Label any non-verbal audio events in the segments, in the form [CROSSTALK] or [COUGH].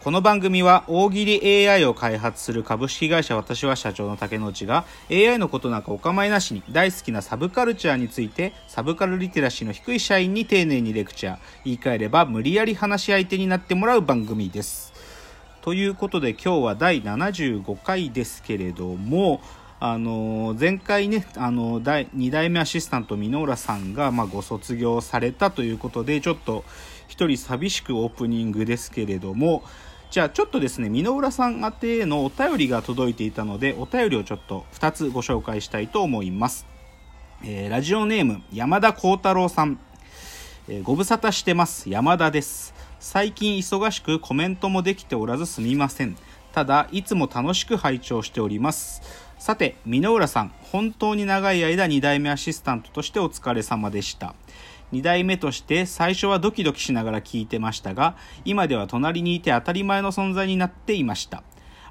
この番組は大喜利 AI を開発する株式会社私は社長の竹之内が AI のことなんかお構いなしに大好きなサブカルチャーについてサブカルリテラシーの低い社員に丁寧にレクチャー言い換えれば無理やり話し相手になってもらう番組です。ということで今日は第75回ですけれどもあの前回ねあの第2代目アシスタント箕浦さんが、ま、ご卒業されたということでちょっと一人寂しくオープニングですけれどもじゃあちょっとですね箕浦さん宛てへのお便りが届いていたのでお便りをちょっと2つご紹介したいと思います、えーラジオネーム山田幸太郎さん。えーご無沙汰してます。山田です。最近忙しくコメントもできておらずすみません。ただいつも楽しく拝聴しております。さて箕浦さん本当に長い間2代目アシスタントとしてお疲れ様でした。2代目として最初はドキドキしながら聞いてましたが今では隣にいて当たり前の存在になっていました。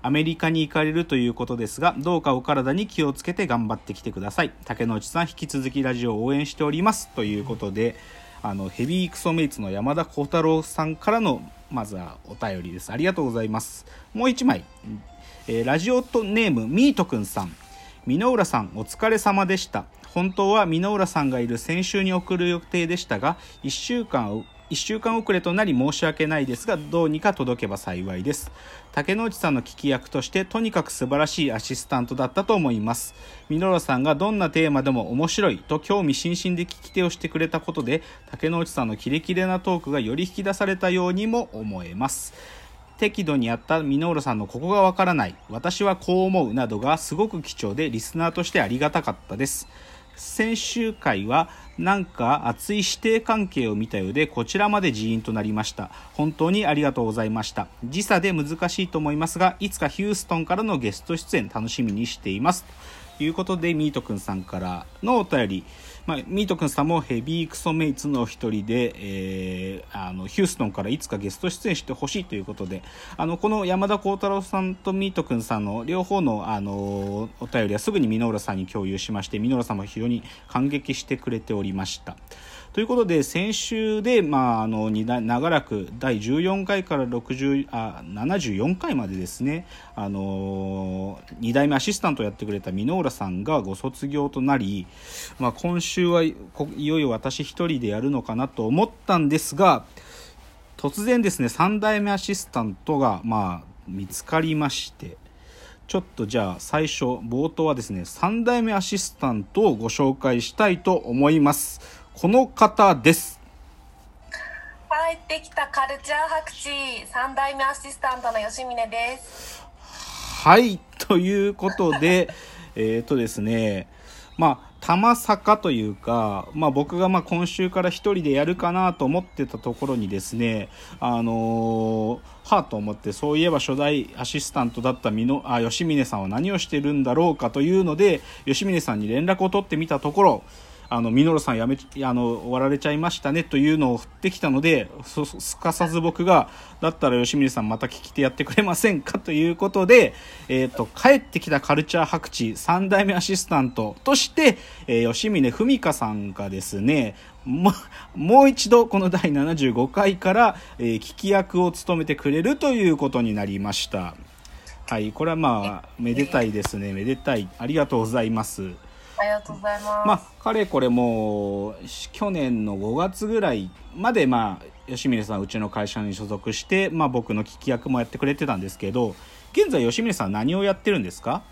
アメリカに行かれるということですがどうかお体に気をつけて頑張ってきてください。竹之内さん引き続きラジオを応援しております。ということであのヘビークソメイツの山田幸太郎さんからのまずはお便りです。ありがとうございます。もう一枚、えーラジオとネームミートくんさん。箕浦さんお疲れ様でした。本当は箕浦さんがいる先週に送る予定でしたが1週間1週間遅れとなり申し訳ないですがどうにか届けば幸いです。竹之内さんの聞き役としてとにかく素晴らしいアシスタントだったと思います。箕浦さんがどんなテーマでも面白いと興味津々で聞き手をしてくれたことで竹之内さんのキレキレなトークがより引き出されたようにも思えます。適度にあった箕浦さんのここがわからない私はこう思うなどがすごく貴重でリスナーとしてありがたかったです。先週回はなんか熱い師弟関係を見たようでこちらまで人員となりました。本当にありがとうございました。時差で難しいと思いますがいつかヒューストンからのゲスト出演楽しみにしています。ということでミートくんさんからのお便り、まあ、ミートくんさんもヘビークソメイツの一人で、えーあのヒューストンからいつかゲスト出演してほしいということであのこの山田幸太郎さんとミートくんさんの両方のあのお便りはすぐに箕浦さんに共有しまして箕浦さんも非常に感激してくれておりました。ということで先週で、まあ、あのに長らく第14回から60あ74回までですね、あの2代目アシスタントをやってくれた箕浦さんがご卒業となり、まあ、今週はいよいよ私一人でやるのかなと思ったんですが突然ですね3代目アシスタントが、まあ、見つかりまして。ちょっとじゃあ最初冒頭はですね3代目アシスタントをご紹介したいと思いますこの方です帰ってきたカルチャー白痴三代目アシスタントの吉峰ですはいということで [LAUGHS] えっとですねまあ玉坂というか、まあ、僕がまあ今週から一人でやるかなと思ってたところにですねあのー、はあと思ってそういえば初代アシスタントだったみのあ吉峰さんは何をしてるんだろうかというので吉峰さんに連絡を取ってみたところあの、ミノルさんやめ、あの、終わられちゃいましたねというのを振ってきたので、すかさず僕が、だったら吉見さんまた聞き手やってくれませんかということで、えっ、と、帰ってきたカルチャー白痴3代目アシスタントとして、えー吉峰文香さんがですね、ももう一度この第75回から、えー聞き役を務めてくれるということになりました。はい、これはまあ、めでたいですね、めでたい。ありがとうございます。ありがとうございます、まあ、かれこれもうし去年の5月ぐらいまで、まあ、吉峰さんうちの会社に所属して、まあ、僕の聞き役もやってくれてたんですけど現在吉峰さん何をやってるんですか？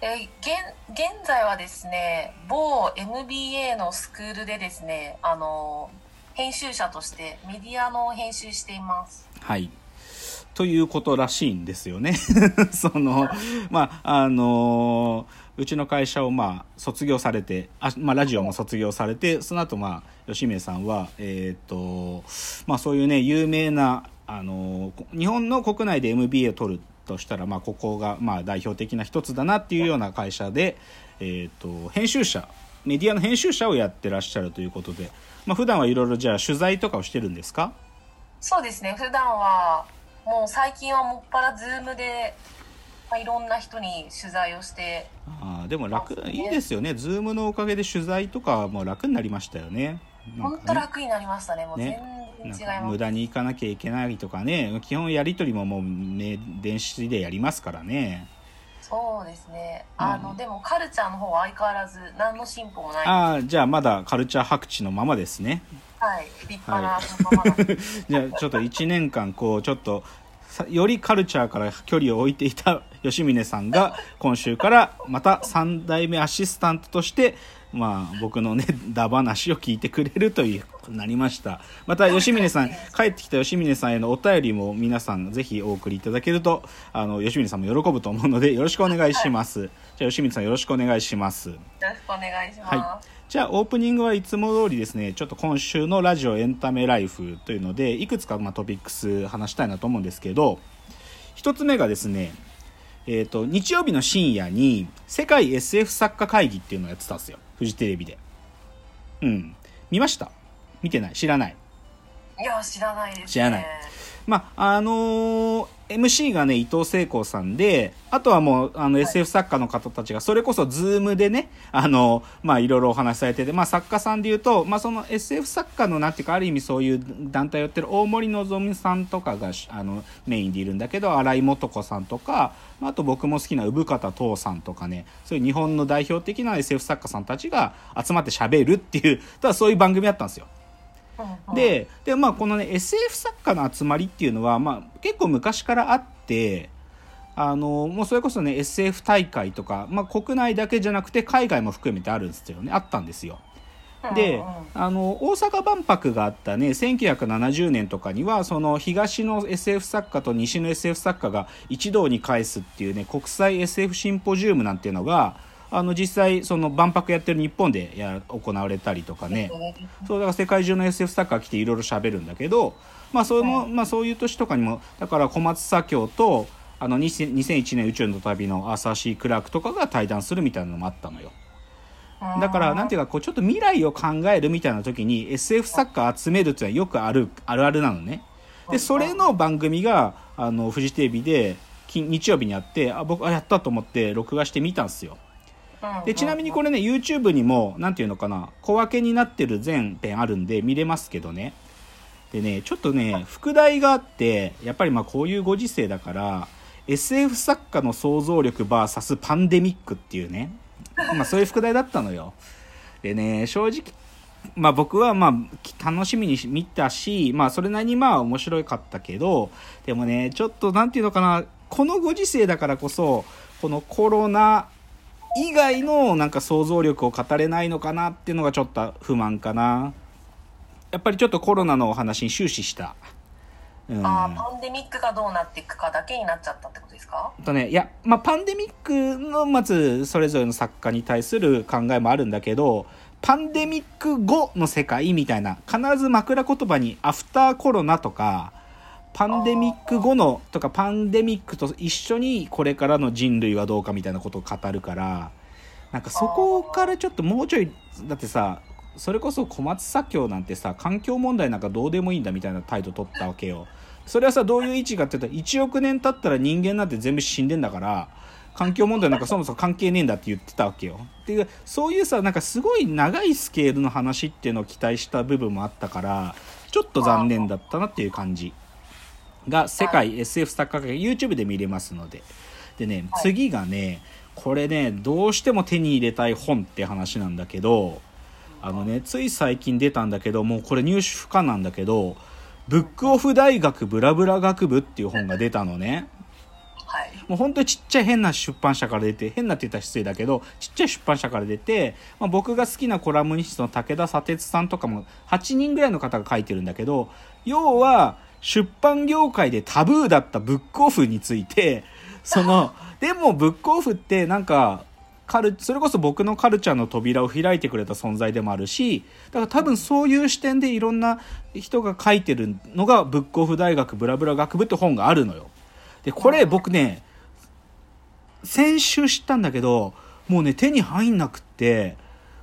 え現現在はですね某 MBA のスクールでですねあの編集者としてメディアの編集しています。はいということらしいんですよね。[LAUGHS] そのまああのうちの会社をまあ卒業されてあ、まあ、ラジオも卒業されてその後まあ吉峰さんはえっ、とまあそういうね有名なあの日本の国内で MBA を取るとしたら、まあ、ここがまあ代表的な一つだなっていうような会社で、えー、と編集者メディアの編集者をやってらっしゃるということで、まあ普段はいろいろじゃあ取材とかをしてるんですか？そうですね普段はもう最近はもっぱらズームで、まあ、いろんな人に取材をしてあーでも楽ねいいですよね。ズームのおかげで取材とかも楽になりましたよね。本当ね。楽になりましたね。もう全然ね違い無駄に行かなきゃいけないとかね。基本やり取りももうね電子でやりますからねそうですね。うん。あの、でもカルチャーの方は相変わらず何の進歩もない。ああじゃあまだカルチャー白地のままですね。はい。立派なままなんでじゃあちょっと1年間こうちょっとさよりカルチャーから距離を置いていた吉峰さんが [LAUGHS] 今週からまた3代目アシスタントとしてまあ僕のねダ話を聞いてくれるというなりました。また吉峰さん帰ってきた吉峰さんへのお便りも皆さんぜひお送りいただけるとあの吉峰さんも喜ぶと思うのでよろしくお願いします。じゃあ吉峰さんよろしくお願いします。よろしくお願いします、はい。じゃあオープニングはいつも通りですねちょっと今週のラジオエンタメライフというのでいくつかまあトピックス話したいなと思うんですけど一つ目がですねえー、と日曜日の深夜に世界 SF 作家会議っていうのをやってたんですよ。フジテレビで。うん。見ました？見てない。知らない。いや知らないです、ね、知らない。まああのー MC がね伊藤聖子さんであとはもうあの SF 作家の方たちがそれこそ Zoom でねあのまあいろいろお話しされてて、まあ、作家さんでいうと、まあ、その SF 作家のなんていうかある意味そういう団体をやってる大森のぞみさんとかがあのメインでいるんだけど新井素子さんとかまああと僕も好きな産方藤さんとかねそういう日本の代表的な SF 作家さんたちが集まって喋るっていうただそういう番組だったんですよ。でで、まあ、このね SF 作家の集まりっていうのは、まあ、結構昔からあってあのもうそれこそね SF 大会とか、まあ、国内だけじゃなくて海外も含めてあるんですよね。あったんですよ。であの大阪万博があったね1970年とかにはその東の SF 作家と西の SF 作家が一堂に会すっていうね国際 SF シンポジウムなんていうのがあの実際その万博やってる日本でや行われたりとかねそうだから世界中の SF 作家が来ていろいろ喋るんだけど、まあそのまあ、そういう年とかにもだから小松左京とあの2000 2001年宇宙の旅のアーサー・シー・クラークとかが対談するみたいなのもあったのよ。だからなんていうかこうちょっと未来を考えるみたいな時に SF 作家集めるっていうのはよくあるあるあるなのね。でそれの番組があのフジテレビで金日曜日にあってあ僕あやったと思って録画して見たんですよ。でちなみにこれね YouTube にも何ていうのかな小分けになってる全編あるんで見れますけどね。でねちょっとね副題があってやっぱりまあこういうご時世だから SF 作家の想像力 VS パンデミックっていうね。まあそういう副題だったのよ。でね正直まあ僕はまあ楽しみに見たしまあそれなりにまあ面白かったけどでもねちょっと何ていうのかなこのご時世だからこそこのコロナ以外のなんか想像力を語れないのかなっていうのがちょっと不満かな。やっぱりちょっとコロナのお話に終始した。うん。あーパンデミックがどうなっていくかだけになっちゃったってことですか？とねいやまあパンデミックのまずそれぞれの作家に対する考えもあるんだけどパンデミック後の世界みたいな必ず枕言葉にアフターコロナとかパンデミック後のとかパンデミックと一緒にこれからの人類はどうかみたいなことを語るからなんかそこからちょっともうちょいだってさそれこそ小松左京なんてさ環境問題なんかどうでもいいんだみたいな態度取ったわけよ。それはさどういう位置かって言ったら1億年経ったら人間なんて全部死んでんだから環境問題なんかそもそも関係ねえんだって言ってたわけよ。っていうそういうさなんかすごい長いスケールの話っていうのを期待した部分もあったからちょっと残念だったなっていう感じ。が世界 SF 作家会 YouTube で見れますので。でねはい。次がねこれねどうしても手に入れたい本って話なんだけどあのねつい最近出たんだけどもうこれ入手不可なんだけどブックオフ大学ブラブラ学部っていう本が出たのね。はい。もう本当にちっちゃい変な出版社から出て変なって言ったら失礼だけどちっちゃい出版社から出て、まあ、僕が好きなコラムニストの武田砂鉄さんとかも8人ぐらいの方が書いてるんだけど要は出版業界でタブーだったブックオフについてその [LAUGHS] でもブックオフってなんかカルそれこそ僕のカルチャーの扉を開いてくれた存在でもあるしだから多分そういう視点でいろんな人が書いてるのがブックオフ大学ブラブラ学部って本があるのよ。でこれ僕ね先週知ったんだけどもうね手に入んなくって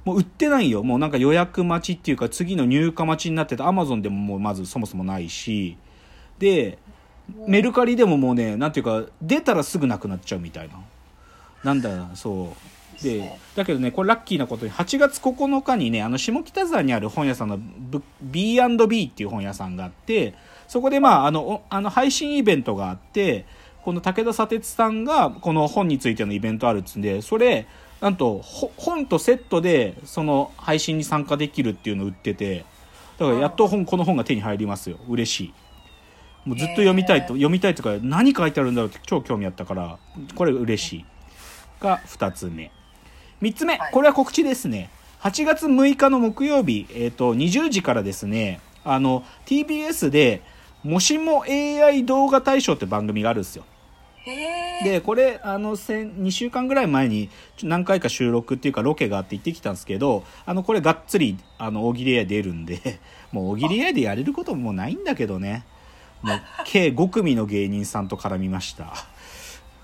もう売ってないよ。もうなんか予約待ちっていうか、次の入荷待ちになってて、アマゾンでももうまずそもそもないし、で、メルカリでももうね、なんていうか、出たらすぐなくなっちゃうみたいな。なんだ、そう。で、だけどね、これラッキーなことに、8月9日にね、あの、下北沢にある本屋さんの B&B っていう本屋さんがあって、そこでまあ、あの、おあの、配信イベントがあって、この武田砂鉄さんが、この本についてのイベントあるっつんで、それ、なんと、ほ本とセットで、その配信に参加できるっていうのを売ってて、だからやっと本、この本が手に入りますよ。嬉しい。もうずっと読みたいと、読みたいとか、何書いてあるんだろうって超興味あったから、これ嬉しい。が2つ目。3つ目、はいこれは告知ですね。8月6日の木曜日、えっ、と、20時からですね、あの、TBS で、もしも AI 動画大賞って番組があるんですよ。で、これ、あの、先、2週間ぐらい前に、何回か収録っていうかロケがあって行ってきたんですけど、あの、これがっつり、あの、大喜利 AI 出るんで、もう大喜利 AI でやれることもないんだけどね。もう、計5組の芸人さんと絡みました。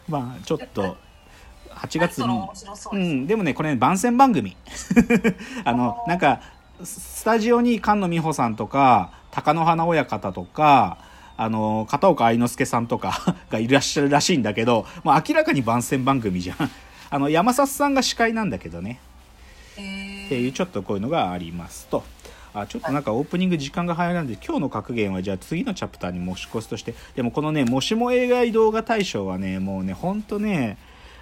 まあ、ちょっと、8月にうん、でもね、これ、ね、番宣番組。[LAUGHS] あの、なんか、スタジオに菅野美穂さんとか、貴乃花親方とか、あの、片岡愛之助さんとか [LAUGHS] がいらっしゃるらしいんだけど、まあ、明らかに番宣番組じゃん。あの、山里さんが司会なんだけどね。へっていうちょっとこういうのがありますと。あちょっとなんかオープニング時間が早いなんで今日の格言はじゃあ次のチャプターに持ち越すとしてでもこのねもしも AI 動画大賞はねもうねほんとね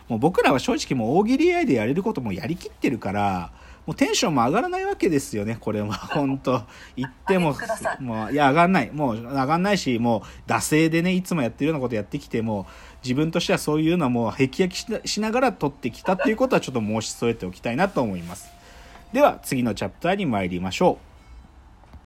もう僕らは正直もう大喜利 AI でやれることもやりきってるからもうテンションも上がらないわけですよねこれは。本当言ってももういや上がんない。もう上がんないしもう惰性でねいつもやってるようなことやってきても自分としてはそういうのはもうへき焼きしなしながら撮ってきたっていうことはちょっと申し添えておきたいなと思います。では次のチャプターに参りましょう